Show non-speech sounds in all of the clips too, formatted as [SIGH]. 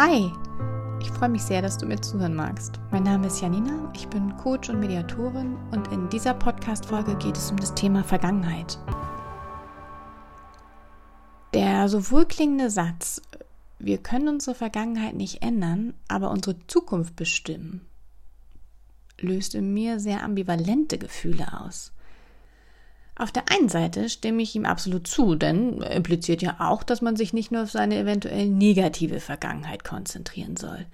Hi, ich freue mich sehr, dass du mir zuhören magst. Mein Name ist Janina, ich bin Coach und Mediatorin und in dieser Podcast-Folge geht es um das Thema Vergangenheit. Der so wohlklingende Satz, wir können unsere Vergangenheit nicht ändern, aber unsere Zukunft bestimmen, löst in mir sehr ambivalente Gefühle aus. Auf der einen Seite stimme ich ihm absolut zu, denn er impliziert ja auch, dass man sich nicht nur auf seine eventuell negative Vergangenheit konzentrieren soll.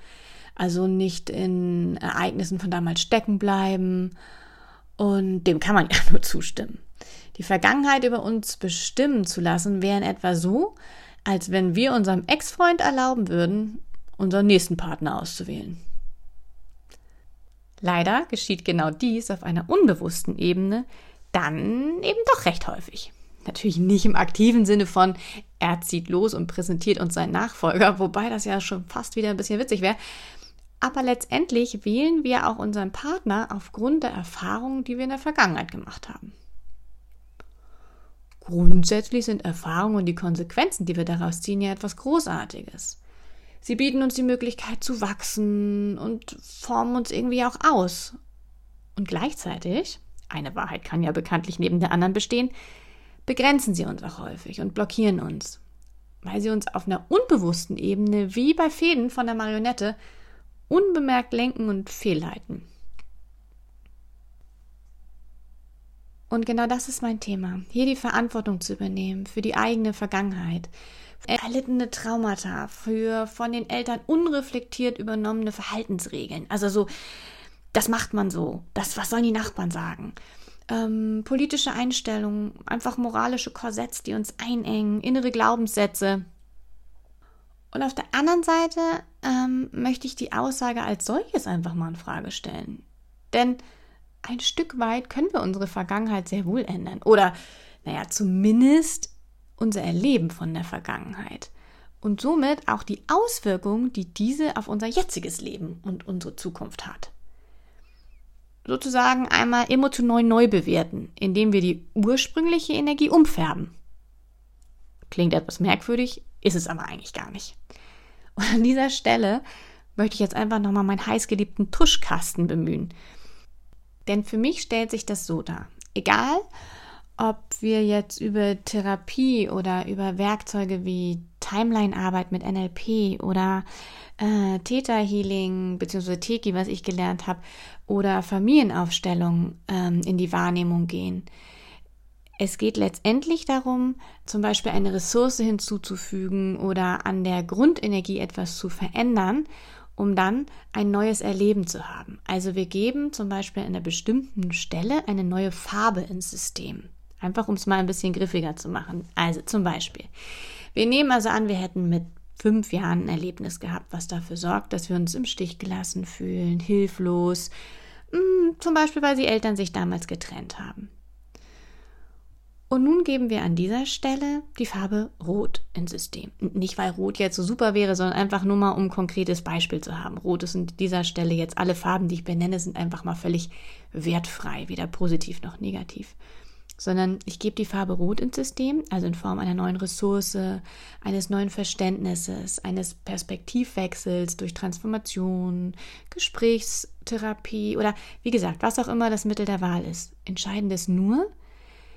Also nicht in Ereignissen von damals stecken bleiben. Und dem kann man [LAUGHS] ja nur zustimmen. Die Vergangenheit über uns bestimmen zu lassen, wäre in etwa so, als wenn wir unserem Ex-Freund erlauben würden, unseren nächsten Partner auszuwählen. Leider geschieht genau dies auf einer unbewussten Ebene, dann eben doch recht häufig. Natürlich nicht im aktiven Sinne von, er zieht los und präsentiert uns seinen Nachfolger, wobei das ja schon fast wieder ein bisschen witzig wäre. Aber letztendlich wählen wir auch unseren Partner aufgrund der Erfahrungen, die wir in der Vergangenheit gemacht haben. Grundsätzlich sind Erfahrungen und die Konsequenzen, die wir daraus ziehen, ja etwas Großartiges. Sie bieten uns die Möglichkeit zu wachsen und formen uns irgendwie auch aus. Und gleichzeitig eine Wahrheit kann ja bekanntlich neben der anderen bestehen, begrenzen sie uns auch häufig und blockieren uns, weil sie uns auf einer unbewussten Ebene wie bei Fäden von der Marionette unbemerkt lenken und fehlleiten. Und genau das ist mein Thema, hier die Verantwortung zu übernehmen für die eigene Vergangenheit, erlittene Traumata, für von den Eltern unreflektiert übernommene Verhaltensregeln. Also so das macht man so. Das, was sollen die Nachbarn sagen? Ähm, politische Einstellungen, einfach moralische Korsetts, die uns einengen, innere Glaubenssätze. Und auf der anderen Seite ähm, möchte ich die Aussage als solches einfach mal in Frage stellen. Denn ein Stück weit können wir unsere Vergangenheit sehr wohl ändern. Oder, naja, zumindest unser Erleben von der Vergangenheit. Und somit auch die Auswirkungen, die diese auf unser jetziges Leben und unsere Zukunft hat sozusagen einmal emotional neu bewerten, indem wir die ursprüngliche Energie umfärben. Klingt etwas merkwürdig, ist es aber eigentlich gar nicht. Und an dieser Stelle möchte ich jetzt einfach nochmal meinen heißgeliebten Tuschkasten bemühen. Denn für mich stellt sich das so dar. Egal, ob wir jetzt über Therapie oder über Werkzeuge wie Timeline-Arbeit mit NLP oder äh, Theta Healing bzw. Teki, was ich gelernt habe, oder Familienaufstellung ähm, in die Wahrnehmung gehen. Es geht letztendlich darum, zum Beispiel eine Ressource hinzuzufügen oder an der Grundenergie etwas zu verändern, um dann ein neues Erleben zu haben. Also wir geben zum Beispiel an einer bestimmten Stelle eine neue Farbe ins System. Einfach um es mal ein bisschen griffiger zu machen. Also zum Beispiel, wir nehmen also an, wir hätten mit fünf Jahren ein Erlebnis gehabt, was dafür sorgt, dass wir uns im Stich gelassen fühlen, hilflos, hm, zum Beispiel weil die Eltern sich damals getrennt haben. Und nun geben wir an dieser Stelle die Farbe Rot ins System. Nicht, weil Rot jetzt so super wäre, sondern einfach nur mal, um ein konkretes Beispiel zu haben. Rot ist an dieser Stelle jetzt alle Farben, die ich benenne, sind einfach mal völlig wertfrei, weder positiv noch negativ sondern ich gebe die Farbe Rot ins System, also in Form einer neuen Ressource, eines neuen Verständnisses, eines Perspektivwechsels durch Transformation, Gesprächstherapie oder wie gesagt, was auch immer das Mittel der Wahl ist. Entscheidend ist nur,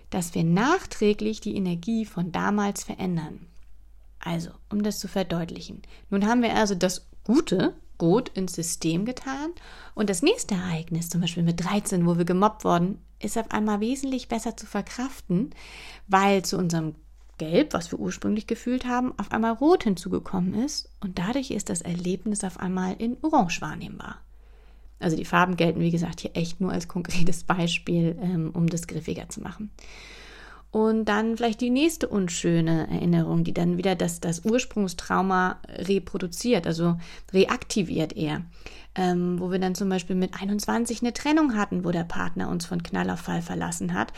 dass wir nachträglich die Energie von damals verändern. Also, um das zu verdeutlichen. Nun haben wir also das Gute, Rot ins System getan und das nächste Ereignis, zum Beispiel mit 13, wo wir gemobbt worden, ist auf einmal wesentlich besser zu verkraften, weil zu unserem Gelb, was wir ursprünglich gefühlt haben, auf einmal Rot hinzugekommen ist und dadurch ist das Erlebnis auf einmal in Orange wahrnehmbar. Also die Farben gelten, wie gesagt, hier echt nur als konkretes Beispiel, ähm, um das griffiger zu machen. Und dann vielleicht die nächste unschöne Erinnerung, die dann wieder das, das Ursprungstrauma reproduziert, also reaktiviert eher. Ähm, wo wir dann zum Beispiel mit 21 eine Trennung hatten, wo der Partner uns von Knall auf Fall verlassen hat.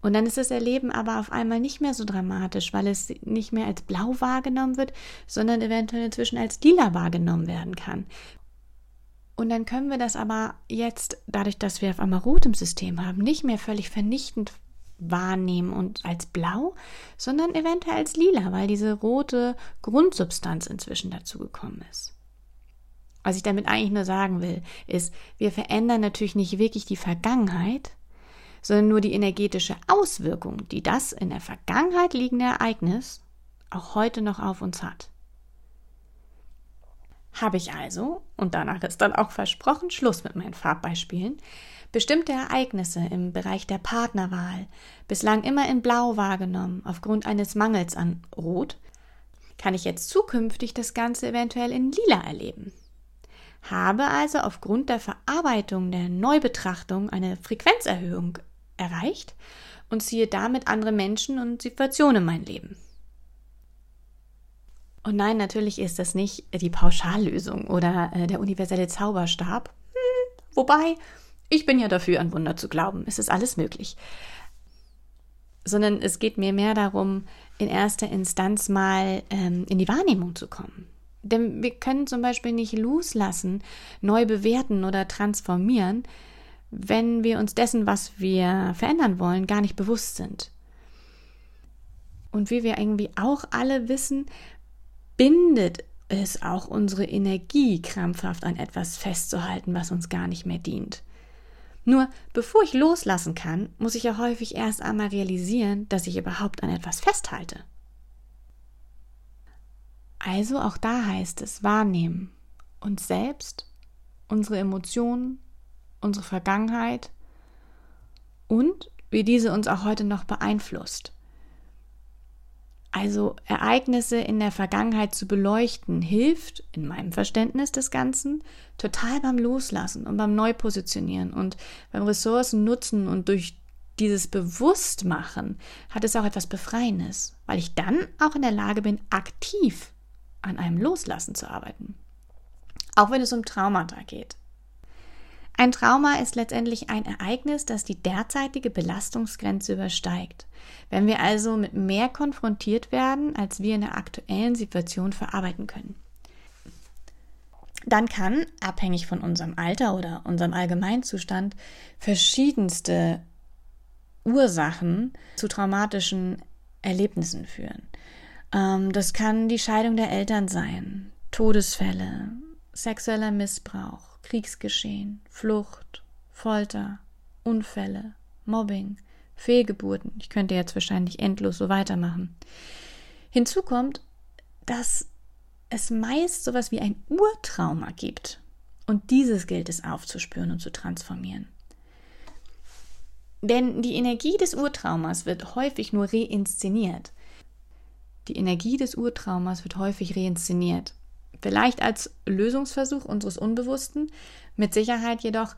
Und dann ist das Erleben aber auf einmal nicht mehr so dramatisch, weil es nicht mehr als blau wahrgenommen wird, sondern eventuell inzwischen als lila wahrgenommen werden kann. Und dann können wir das aber jetzt, dadurch, dass wir auf einmal Rot im System haben, nicht mehr völlig vernichtend wahrnehmen und als blau, sondern eventuell als lila, weil diese rote Grundsubstanz inzwischen dazugekommen ist. Was ich damit eigentlich nur sagen will, ist, wir verändern natürlich nicht wirklich die Vergangenheit, sondern nur die energetische Auswirkung, die das in der Vergangenheit liegende Ereignis auch heute noch auf uns hat. Habe ich also, und danach ist dann auch versprochen, Schluss mit meinen Farbbeispielen, bestimmte Ereignisse im Bereich der Partnerwahl, bislang immer in Blau wahrgenommen, aufgrund eines Mangels an Rot, kann ich jetzt zukünftig das Ganze eventuell in Lila erleben. Habe also aufgrund der Verarbeitung der Neubetrachtung eine Frequenzerhöhung erreicht und ziehe damit andere Menschen und Situationen in mein Leben. Und nein, natürlich ist das nicht die Pauschallösung oder äh, der universelle Zauberstab. Hm, wobei, ich bin ja dafür, an Wunder zu glauben. Es ist alles möglich. Sondern es geht mir mehr darum, in erster Instanz mal ähm, in die Wahrnehmung zu kommen. Denn wir können zum Beispiel nicht loslassen, neu bewerten oder transformieren, wenn wir uns dessen, was wir verändern wollen, gar nicht bewusst sind. Und wie wir irgendwie auch alle wissen, bindet es auch unsere Energie, krampfhaft an etwas festzuhalten, was uns gar nicht mehr dient. Nur bevor ich loslassen kann, muss ich ja häufig erst einmal realisieren, dass ich überhaupt an etwas festhalte. Also auch da heißt es wahrnehmen, uns selbst, unsere Emotionen, unsere Vergangenheit und wie diese uns auch heute noch beeinflusst. Also Ereignisse in der Vergangenheit zu beleuchten, hilft, in meinem Verständnis des Ganzen, total beim Loslassen und beim Neupositionieren und beim Ressourcen nutzen und durch dieses Bewusstmachen hat es auch etwas Befreiendes, weil ich dann auch in der Lage bin, aktiv an einem Loslassen zu arbeiten. Auch wenn es um Traumata geht. Ein Trauma ist letztendlich ein Ereignis, das die derzeitige Belastungsgrenze übersteigt. Wenn wir also mit mehr konfrontiert werden, als wir in der aktuellen Situation verarbeiten können. Dann kann, abhängig von unserem Alter oder unserem Allgemeinzustand, verschiedenste Ursachen zu traumatischen Erlebnissen führen. Ähm, das kann die Scheidung der Eltern sein, Todesfälle, sexueller Missbrauch, Kriegsgeschehen, Flucht, Folter, Unfälle, Mobbing, Fehlgeburten. Ich könnte jetzt wahrscheinlich endlos so weitermachen. Hinzu kommt, dass es meist sowas wie ein Urtrauma gibt. Und dieses gilt es aufzuspüren und zu transformieren. Denn die Energie des Urtraumas wird häufig nur reinszeniert. Die Energie des Urtraumas wird häufig reinszeniert. Vielleicht als Lösungsversuch unseres Unbewussten, mit Sicherheit jedoch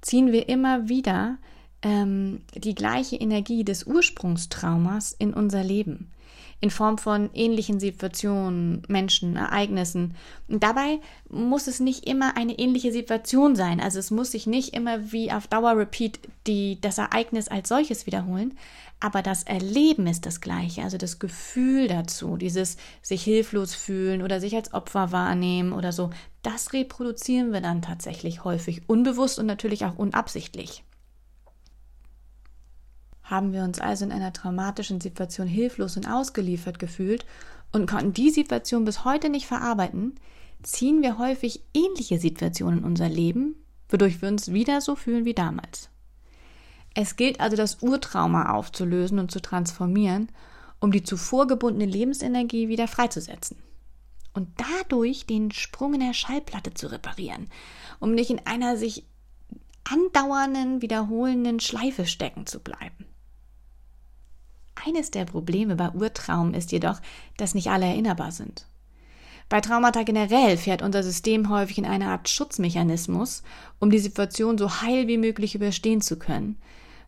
ziehen wir immer wieder ähm, die gleiche Energie des Ursprungstraumas in unser Leben. In Form von ähnlichen Situationen, Menschen, Ereignissen. Und dabei muss es nicht immer eine ähnliche Situation sein. Also es muss sich nicht immer wie auf Dauer Repeat die, das Ereignis als solches wiederholen. Aber das Erleben ist das gleiche, also das Gefühl dazu, dieses sich hilflos fühlen oder sich als Opfer wahrnehmen oder so, das reproduzieren wir dann tatsächlich häufig unbewusst und natürlich auch unabsichtlich. Haben wir uns also in einer traumatischen Situation hilflos und ausgeliefert gefühlt und konnten die Situation bis heute nicht verarbeiten, ziehen wir häufig ähnliche Situationen in unser Leben, wodurch wir uns wieder so fühlen wie damals. Es gilt also, das Urtrauma aufzulösen und zu transformieren, um die zuvor gebundene Lebensenergie wieder freizusetzen. Und dadurch den Sprung in der Schallplatte zu reparieren, um nicht in einer sich andauernden, wiederholenden Schleife stecken zu bleiben. Eines der Probleme bei Urtraum ist jedoch, dass nicht alle erinnerbar sind. Bei Traumata generell fährt unser System häufig in eine Art Schutzmechanismus, um die Situation so heil wie möglich überstehen zu können,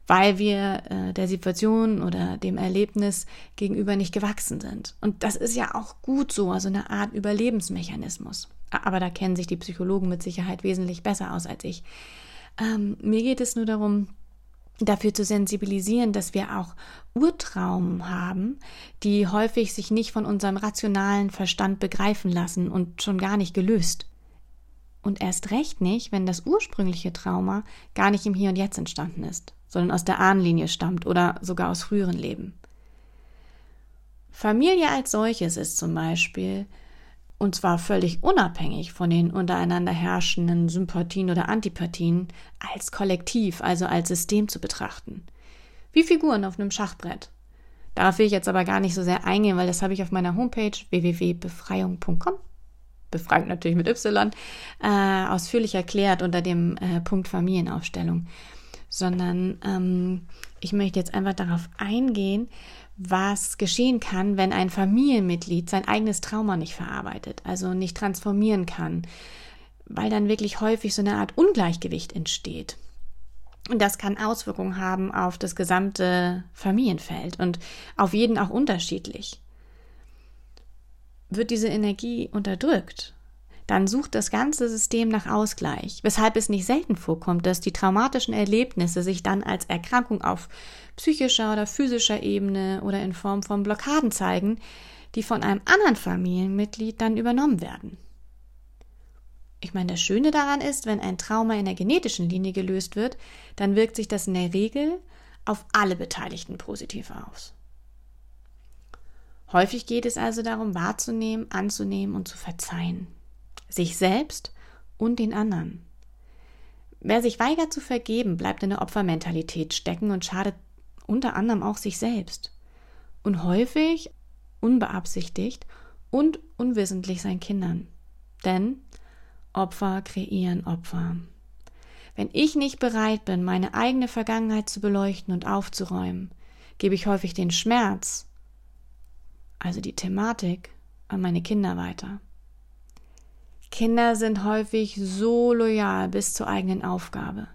weil wir äh, der Situation oder dem Erlebnis gegenüber nicht gewachsen sind. Und das ist ja auch gut so, also eine Art Überlebensmechanismus. Aber da kennen sich die Psychologen mit Sicherheit wesentlich besser aus als ich. Ähm, mir geht es nur darum, dafür zu sensibilisieren, dass wir auch Urtraumen haben, die häufig sich nicht von unserem rationalen Verstand begreifen lassen und schon gar nicht gelöst. Und erst recht nicht, wenn das ursprüngliche Trauma gar nicht im Hier und Jetzt entstanden ist, sondern aus der Ahnenlinie stammt oder sogar aus früheren Leben. Familie als solches ist zum Beispiel, und zwar völlig unabhängig von den untereinander herrschenden Sympathien oder Antipathien, als Kollektiv, also als System zu betrachten. Wie Figuren auf einem Schachbrett. Darauf will ich jetzt aber gar nicht so sehr eingehen, weil das habe ich auf meiner Homepage www.befreiung.com Befreiung natürlich mit Y, äh, ausführlich erklärt unter dem äh, Punkt Familienaufstellung, sondern ähm, ich möchte jetzt einfach darauf eingehen, was geschehen kann, wenn ein Familienmitglied sein eigenes Trauma nicht verarbeitet, also nicht transformieren kann, weil dann wirklich häufig so eine Art Ungleichgewicht entsteht. Und das kann Auswirkungen haben auf das gesamte Familienfeld und auf jeden auch unterschiedlich. Wird diese Energie unterdrückt, dann sucht das ganze System nach Ausgleich, weshalb es nicht selten vorkommt, dass die traumatischen Erlebnisse sich dann als Erkrankung auf psychischer oder physischer Ebene oder in Form von Blockaden zeigen, die von einem anderen Familienmitglied dann übernommen werden. Ich meine, das Schöne daran ist, wenn ein Trauma in der genetischen Linie gelöst wird, dann wirkt sich das in der Regel auf alle Beteiligten positiv aus. Häufig geht es also darum, wahrzunehmen, anzunehmen und zu verzeihen. Sich selbst und den anderen. Wer sich weigert zu vergeben, bleibt in der Opfermentalität stecken und schadet unter anderem auch sich selbst. Und häufig unbeabsichtigt und unwissentlich seinen Kindern. Denn Opfer kreieren Opfer. Wenn ich nicht bereit bin, meine eigene Vergangenheit zu beleuchten und aufzuräumen, gebe ich häufig den Schmerz, also die Thematik, an meine Kinder weiter. Kinder sind häufig so loyal bis zur eigenen Aufgabe.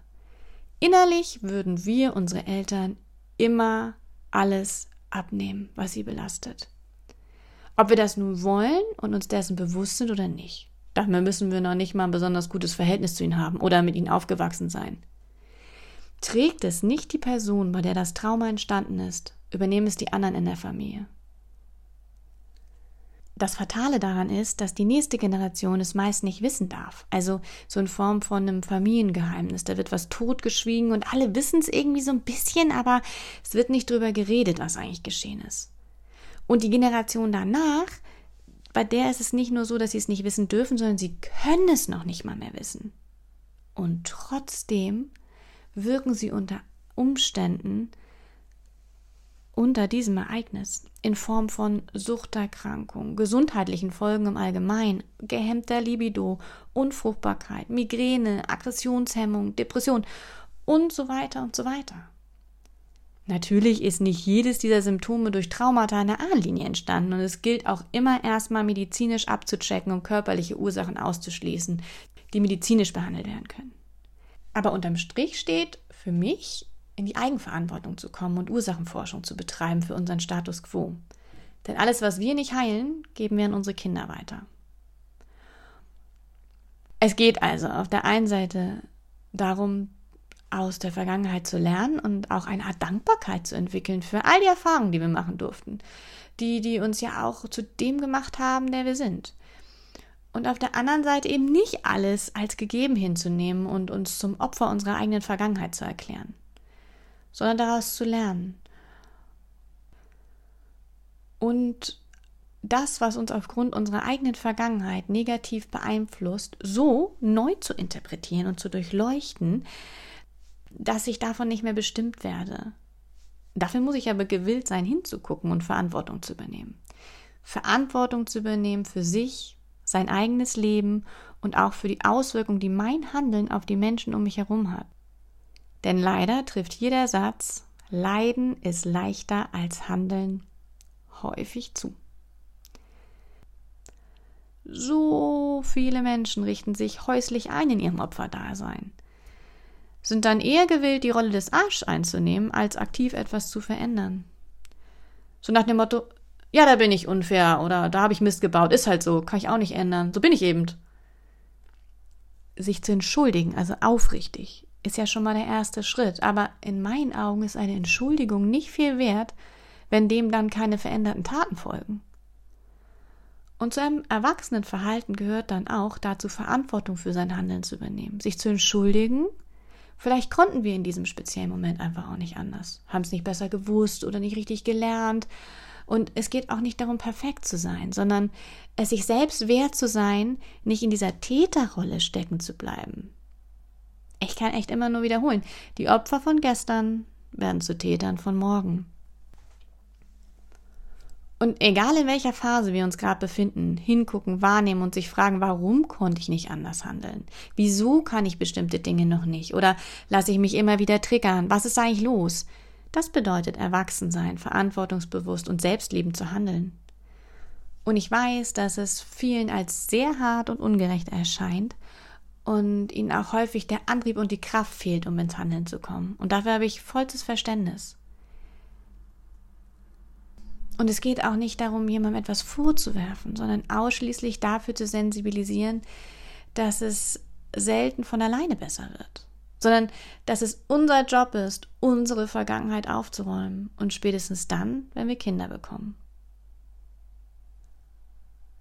Innerlich würden wir unsere Eltern immer alles abnehmen, was sie belastet. Ob wir das nun wollen und uns dessen bewusst sind oder nicht. Dafür müssen wir noch nicht mal ein besonders gutes Verhältnis zu ihnen haben oder mit ihnen aufgewachsen sein. Trägt es nicht die Person, bei der das Trauma entstanden ist, übernehmen es die anderen in der Familie. Das Fatale daran ist, dass die nächste Generation es meist nicht wissen darf. Also so in Form von einem Familiengeheimnis. Da wird was totgeschwiegen und alle wissen es irgendwie so ein bisschen, aber es wird nicht drüber geredet, was eigentlich geschehen ist. Und die Generation danach, bei der ist es nicht nur so, dass sie es nicht wissen dürfen, sondern sie können es noch nicht mal mehr wissen. Und trotzdem wirken sie unter Umständen unter diesem Ereignis in Form von Suchterkrankungen, gesundheitlichen Folgen im Allgemeinen, gehemmter Libido, Unfruchtbarkeit, Migräne, Aggressionshemmung, Depression und so weiter und so weiter. Natürlich ist nicht jedes dieser Symptome durch Traumata in der Ahnenlinie entstanden und es gilt auch immer erstmal medizinisch abzuchecken und körperliche Ursachen auszuschließen, die medizinisch behandelt werden können. Aber unterm Strich steht für mich in die Eigenverantwortung zu kommen und Ursachenforschung zu betreiben für unseren Status quo. Denn alles, was wir nicht heilen, geben wir an unsere Kinder weiter. Es geht also auf der einen Seite darum, aus der Vergangenheit zu lernen und auch eine Art Dankbarkeit zu entwickeln für all die Erfahrungen, die wir machen durften, die, die uns ja auch zu dem gemacht haben, der wir sind. Und auf der anderen Seite eben nicht alles als gegeben hinzunehmen und uns zum Opfer unserer eigenen Vergangenheit zu erklären, sondern daraus zu lernen. Und das, was uns aufgrund unserer eigenen Vergangenheit negativ beeinflusst, so neu zu interpretieren und zu durchleuchten, dass ich davon nicht mehr bestimmt werde. Dafür muss ich aber gewillt sein, hinzugucken und Verantwortung zu übernehmen. Verantwortung zu übernehmen für sich, sein eigenes Leben und auch für die Auswirkungen, die mein Handeln auf die Menschen um mich herum hat. Denn leider trifft hier der Satz, Leiden ist leichter als Handeln häufig zu. So viele Menschen richten sich häuslich ein in ihrem Opferdasein sind dann eher gewillt, die Rolle des Arsch einzunehmen, als aktiv etwas zu verändern. So nach dem Motto, ja, da bin ich unfair oder da habe ich Mist gebaut, ist halt so, kann ich auch nicht ändern, so bin ich eben. Sich zu entschuldigen, also aufrichtig, ist ja schon mal der erste Schritt, aber in meinen Augen ist eine Entschuldigung nicht viel wert, wenn dem dann keine veränderten Taten folgen. Und zu einem erwachsenen Verhalten gehört dann auch dazu, Verantwortung für sein Handeln zu übernehmen, sich zu entschuldigen. Vielleicht konnten wir in diesem speziellen Moment einfach auch nicht anders, haben es nicht besser gewusst oder nicht richtig gelernt. Und es geht auch nicht darum, perfekt zu sein, sondern es sich selbst wert zu sein, nicht in dieser Täterrolle stecken zu bleiben. Ich kann echt immer nur wiederholen, die Opfer von gestern werden zu Tätern von morgen. Und egal in welcher Phase wir uns gerade befinden, hingucken, wahrnehmen und sich fragen, warum konnte ich nicht anders handeln? Wieso kann ich bestimmte Dinge noch nicht? Oder lasse ich mich immer wieder triggern? Was ist eigentlich los? Das bedeutet erwachsen sein, verantwortungsbewusst und selbstliebend zu handeln. Und ich weiß, dass es vielen als sehr hart und ungerecht erscheint und ihnen auch häufig der Antrieb und die Kraft fehlt, um ins Handeln zu kommen. Und dafür habe ich vollstes Verständnis. Und es geht auch nicht darum, jemandem etwas vorzuwerfen, sondern ausschließlich dafür zu sensibilisieren, dass es selten von alleine besser wird, sondern dass es unser Job ist, unsere Vergangenheit aufzuräumen und spätestens dann, wenn wir Kinder bekommen.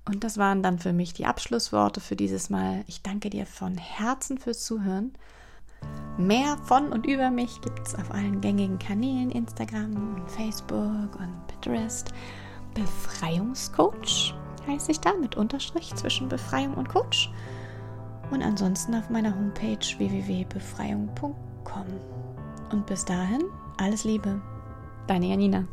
Und das waren dann für mich die Abschlussworte für dieses Mal. Ich danke dir von Herzen fürs Zuhören Mehr von und über mich gibt es auf allen gängigen Kanälen, Instagram und Facebook und Pinterest. Befreiungscoach heiße ich da mit Unterstrich zwischen Befreiung und Coach. Und ansonsten auf meiner Homepage www.befreiung.com. Und bis dahin, alles Liebe. Deine Janina.